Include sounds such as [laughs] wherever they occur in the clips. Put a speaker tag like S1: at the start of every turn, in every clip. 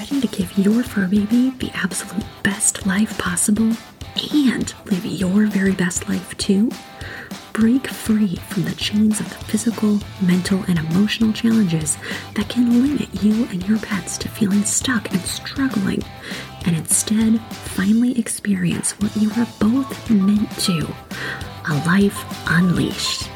S1: ready to give your fur baby the absolute best life possible and live your very best life too? Break free from the chains of the physical, mental, and emotional challenges that can limit you and your pets to feeling stuck and struggling, and instead finally experience what you are both meant to a life unleashed.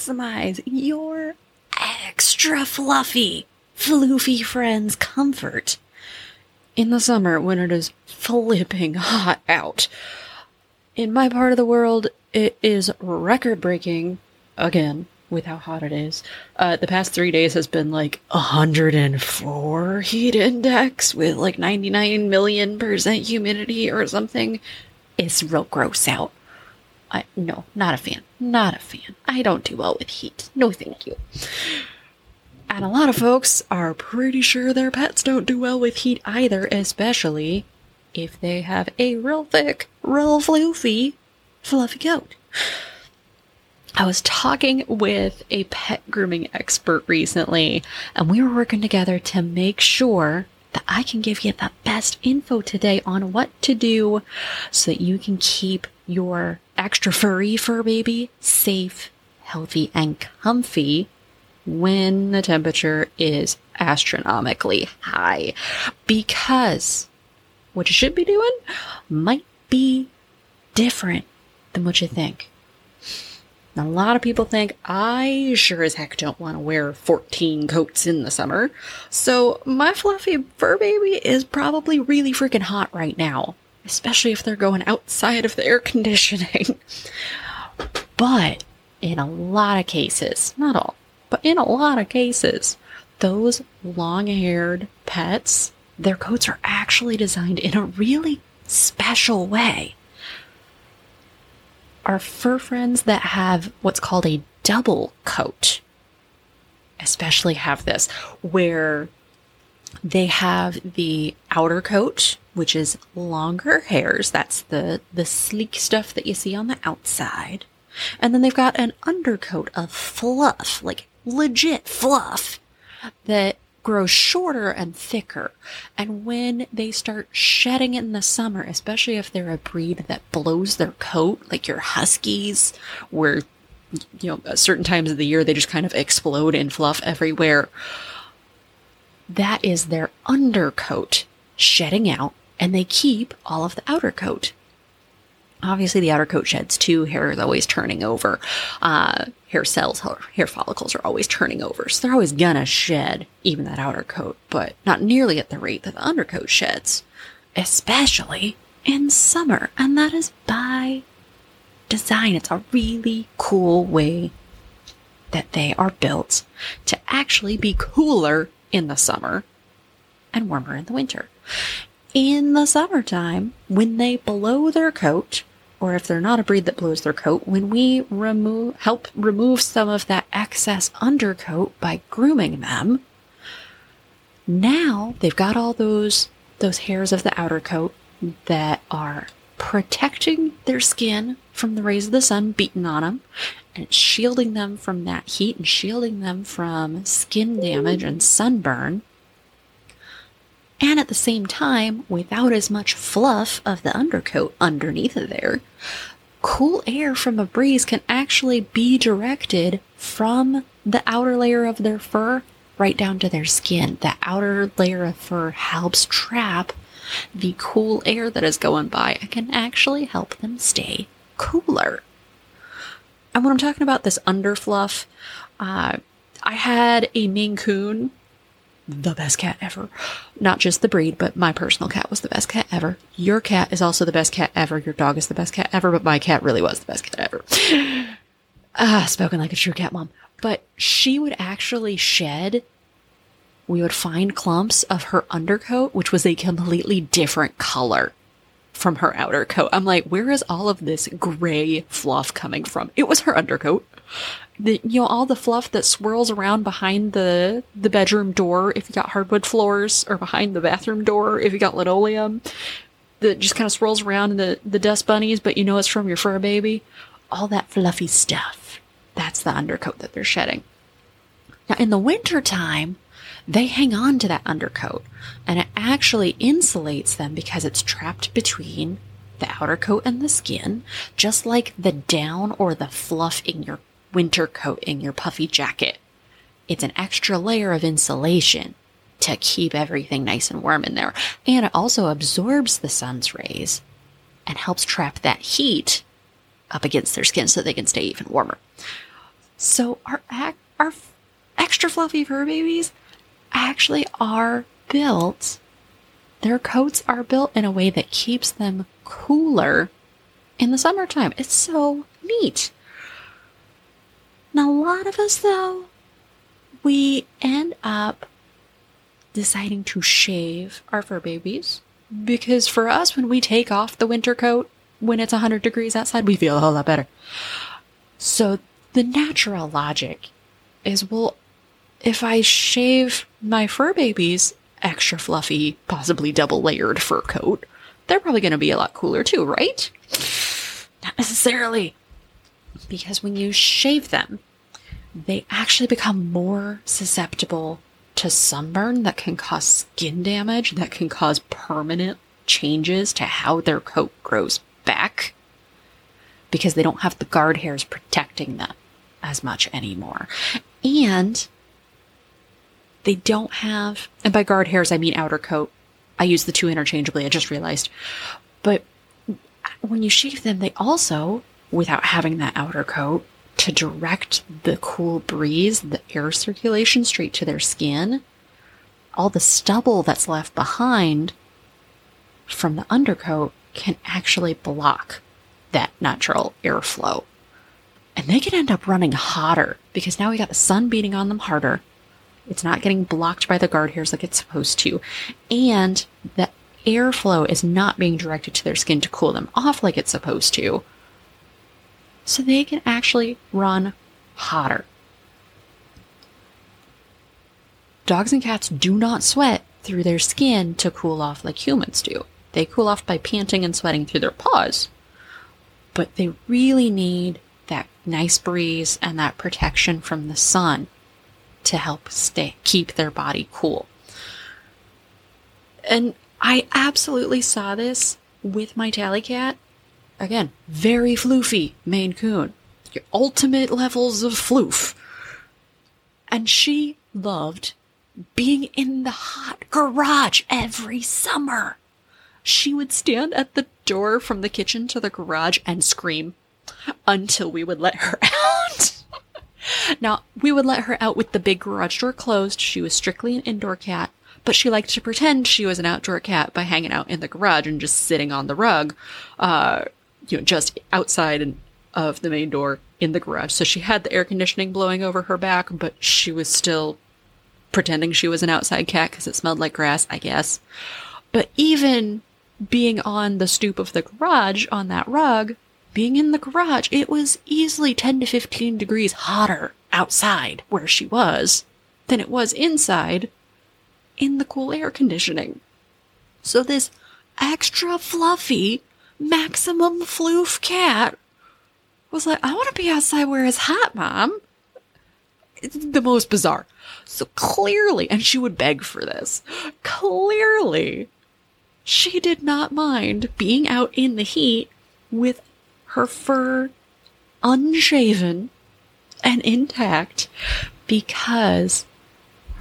S2: Maximize your extra fluffy, floofy friend's comfort in the summer when it is flipping hot out? In my part of the world, it is record breaking again with how hot it is. Uh, the past three days has been like 104 heat index with like 99 million percent humidity or something. It's real gross out. I no, not a fan. Not a fan. I don't do well with heat. No, thank you. And a lot of folks are pretty sure their pets don't do well with heat either, especially if they have a real thick, real floofy, fluffy coat. I was talking with a pet grooming expert recently, and we were working together to make sure that I can give you the best info today on what to do so that you can keep your extra furry fur baby safe, healthy, and comfy when the temperature is astronomically high. Because what you should be doing might be different than what you think. A lot of people think I sure as heck don't want to wear 14 coats in the summer. So my fluffy fur baby is probably really freaking hot right now, especially if they're going outside of the air conditioning. but in a lot of cases, not all, but in a lot of cases, those long haired pets, their coats are actually designed in a really special way our fur friends that have what's called a double coat especially have this where they have the outer coat which is longer hairs that's the the sleek stuff that you see on the outside and then they've got an undercoat of fluff like legit fluff that grows shorter and thicker. And when they start shedding in the summer, especially if they're a breed that blows their coat, like your huskies, where you know, certain times of the year they just kind of explode in fluff everywhere. That is their undercoat shedding out, and they keep all of the outer coat. Obviously, the outer coat sheds too. Hair is always turning over. Uh, hair cells, hair follicles are always turning over. So they're always gonna shed even that outer coat, but not nearly at the rate that the undercoat sheds, especially in summer. And that is by design. It's a really cool way that they are built to actually be cooler in the summer and warmer in the winter. In the summertime, when they blow their coat, or if they're not a breed that blows their coat, when we remove, help remove some of that excess undercoat by grooming them, now they've got all those, those hairs of the outer coat that are protecting their skin from the rays of the sun beating on them and shielding them from that heat and shielding them from skin damage and sunburn and at the same time, without as much fluff of the undercoat underneath of there, cool air from a breeze can actually be directed from the outer layer of their fur right down to their skin. The outer layer of fur helps trap the cool air that is going by and can actually help them stay cooler. And when I'm talking about this underfluff, uh, I had a Maine Coon the best cat ever. Not just the breed, but my personal cat was the best cat ever. Your cat is also the best cat ever. Your dog is the best cat ever, but my cat really was the best cat ever. [sighs] Ah, spoken like a true cat mom. But she would actually shed. We would find clumps of her undercoat, which was a completely different color from her outer coat. I'm like, where is all of this gray fluff coming from? It was her undercoat the you know all the fluff that swirls around behind the the bedroom door if you got hardwood floors or behind the bathroom door if you got linoleum that just kind of swirls around in the the dust bunnies but you know it's from your fur baby all that fluffy stuff that's the undercoat that they're shedding. Now, in the wintertime, they hang on to that undercoat and it actually insulates them because it's trapped between the outer coat and the skin, just like the down or the fluff in your winter coat in your puffy jacket. It's an extra layer of insulation to keep everything nice and warm in there. And it also absorbs the sun's rays and helps trap that heat up against their skin so they can stay even warmer. So our our extra fluffy fur babies actually are built their coats are built in a way that keeps them cooler in the summertime. It's so neat. Now, a lot of us, though, we end up deciding to shave our fur babies because for us, when we take off the winter coat when it's 100 degrees outside, we feel a whole lot better. So, the natural logic is well, if I shave my fur babies extra fluffy, possibly double layered fur coat, they're probably going to be a lot cooler too, right? Not necessarily. Because when you shave them, they actually become more susceptible to sunburn that can cause skin damage, that can cause permanent changes to how their coat grows back because they don't have the guard hairs protecting them as much anymore. And they don't have, and by guard hairs, I mean outer coat. I use the two interchangeably, I just realized. But when you shave them, they also, without having that outer coat, to direct the cool breeze, the air circulation straight to their skin, all the stubble that's left behind from the undercoat can actually block that natural airflow. And they can end up running hotter because now we got the sun beating on them harder. It's not getting blocked by the guard hairs like it's supposed to. And the airflow is not being directed to their skin to cool them off like it's supposed to. So they can actually run hotter. Dogs and cats do not sweat through their skin to cool off like humans do. They cool off by panting and sweating through their paws. But they really need that nice breeze and that protection from the sun to help stay keep their body cool. And I absolutely saw this with my tally cat. Again, very floofy Maine Coon. Your ultimate levels of floof. And she loved being in the hot garage every summer. She would stand at the door from the kitchen to the garage and scream until we would let her [laughs] out. Now, we would let her out with the big garage door closed. She was strictly an indoor cat, but she liked to pretend she was an outdoor cat by hanging out in the garage and just sitting on the rug, uh, you know, just outside of the main door in the garage. So she had the air conditioning blowing over her back, but she was still pretending she was an outside cat because it smelled like grass, I guess. But even being on the stoop of the garage on that rug, being in the garage, it was easily 10 to 15 degrees hotter outside where she was than it was inside in the cool air conditioning. So this extra fluffy, maximum floof cat was like, I want to be outside where it's hot, mom. It's the most bizarre. So clearly, and she would beg for this, clearly, she did not mind being out in the heat with her fur unshaven and intact because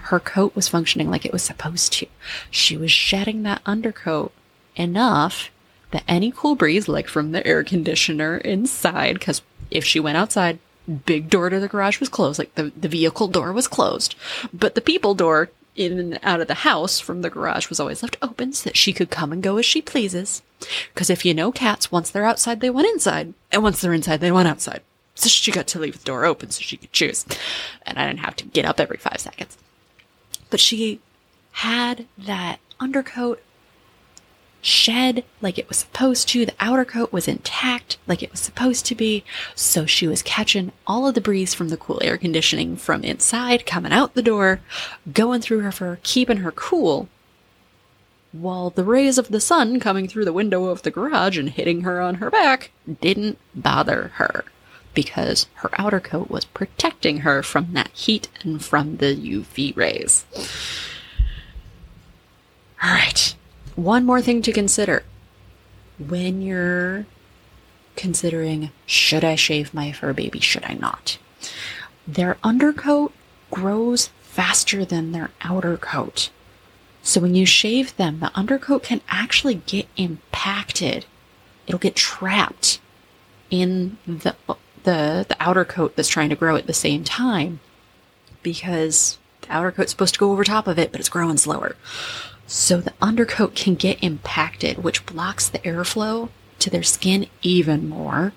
S2: her coat was functioning like it was supposed to. She was shedding that undercoat enough that any cool breeze, like from the air conditioner inside, because if she went outside, big door to the garage was closed, like the, the vehicle door was closed, but the people door in and out of the house from the garage was always left open so that she could come and go as she pleases. Because if you know cats, once they're outside, they want inside. And once they're inside, they want outside. So she got to leave the door open so she could choose. And I didn't have to get up every five seconds. But she had that undercoat shed like it was supposed to. The outer coat was intact like it was supposed to be. So she was catching all of the breeze from the cool air conditioning from inside, coming out the door, going through her fur, keeping her cool. While the rays of the sun coming through the window of the garage and hitting her on her back didn't bother her because her outer coat was protecting her from that heat and from the UV rays. One more thing to consider when you're considering should I shave my fur baby, should I not? Their undercoat grows faster than their outer coat. So when you shave them, the undercoat can actually get impacted. It'll get trapped in the the the outer coat that's trying to grow at the same time because the outer coat's supposed to go over top of it, but it's growing slower. So the undercoat can get impacted, which blocks the airflow to their skin even more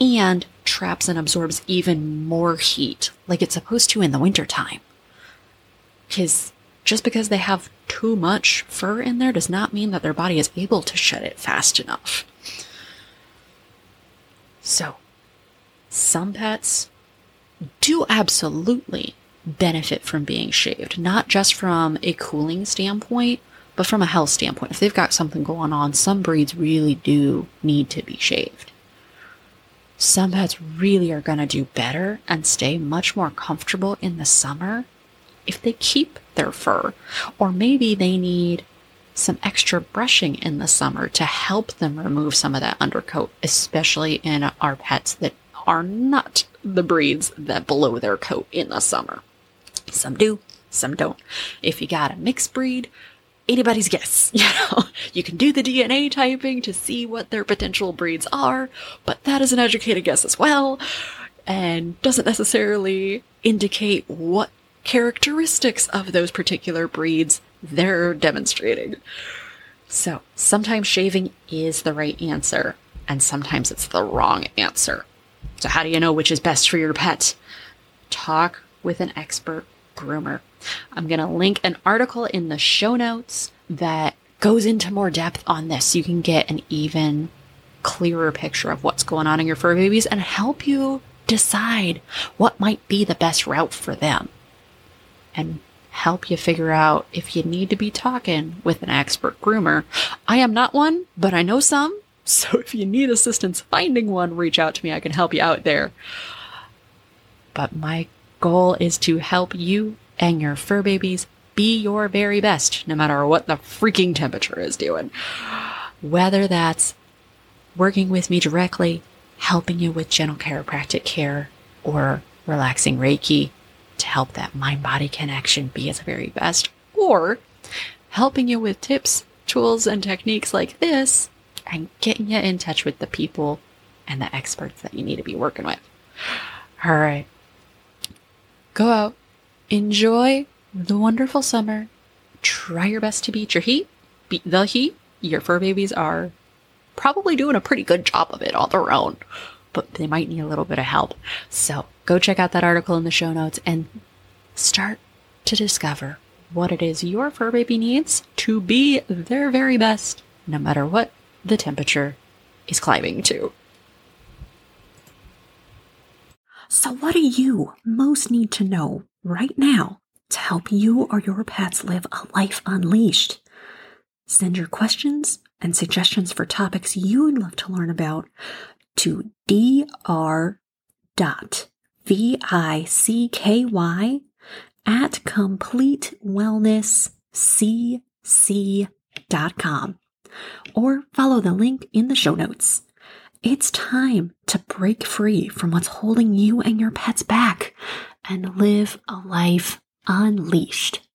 S2: and traps and absorbs even more heat like it's supposed to in the wintertime. Because just because they have too much fur in there does not mean that their body is able to shed it fast enough. So, some pets do absolutely benefit from being shaved, not just from a cooling standpoint, but from a health standpoint. If they've got something going on, some breeds really do need to be shaved. Some pets really are going to do better and stay much more comfortable in the summer if they keep their fur. Or maybe they need some extra brushing in the summer to help them remove some of that undercoat, especially in our pets that are not the breeds that blow their coat in the summer. Some do, some don't. If you got a mixed breed, anybody's guess. [laughs] You know, you can do the DNA typing to see what their potential breeds are, but that is an educated guess as well, and doesn't necessarily indicate what characteristics of those particular breeds they're demonstrating. So sometimes shaving is the right answer, and sometimes it's the wrong answer. So, how do you know which is best for your pet? Talk with an expert groomer. I'm going to link an article in the show notes that goes into more depth on this. You can get an even clearer picture of what's going on in your fur babies and help you decide what might be the best route for them. And help you figure out if you need to be talking with an expert groomer. I am not one, but I know some. [laughs] So if you need assistance finding one, reach out to me. I can help you out there. But my goal is to help you and your fur babies be your very best, no matter what the freaking temperature is doing. Whether that's working with me directly, helping you with gentle chiropractic care, or relaxing Reiki, to help that mind body connection be its very best, or helping you with tips, tools, and techniques like this, and getting you in touch with the people and the experts that you need to be working with. All right. Go out, enjoy the wonderful summer, try your best to beat your heat, beat the heat. Your fur babies are probably doing a pretty good job of it on their own, but they might need a little bit of help. So go check out that article in the show notes and start to discover what it is your fur baby needs to be their very best, no matter what the temperature is climbing to.
S1: So, what do you most need to know right now to help you or your pets live a life unleashed? Send your questions and suggestions for topics you'd love to learn about to dr dot V-I-C-K-Y at completewellnesscc.com or follow the link in the show notes. It's time to break free from what's holding you and your pets back and live a life unleashed.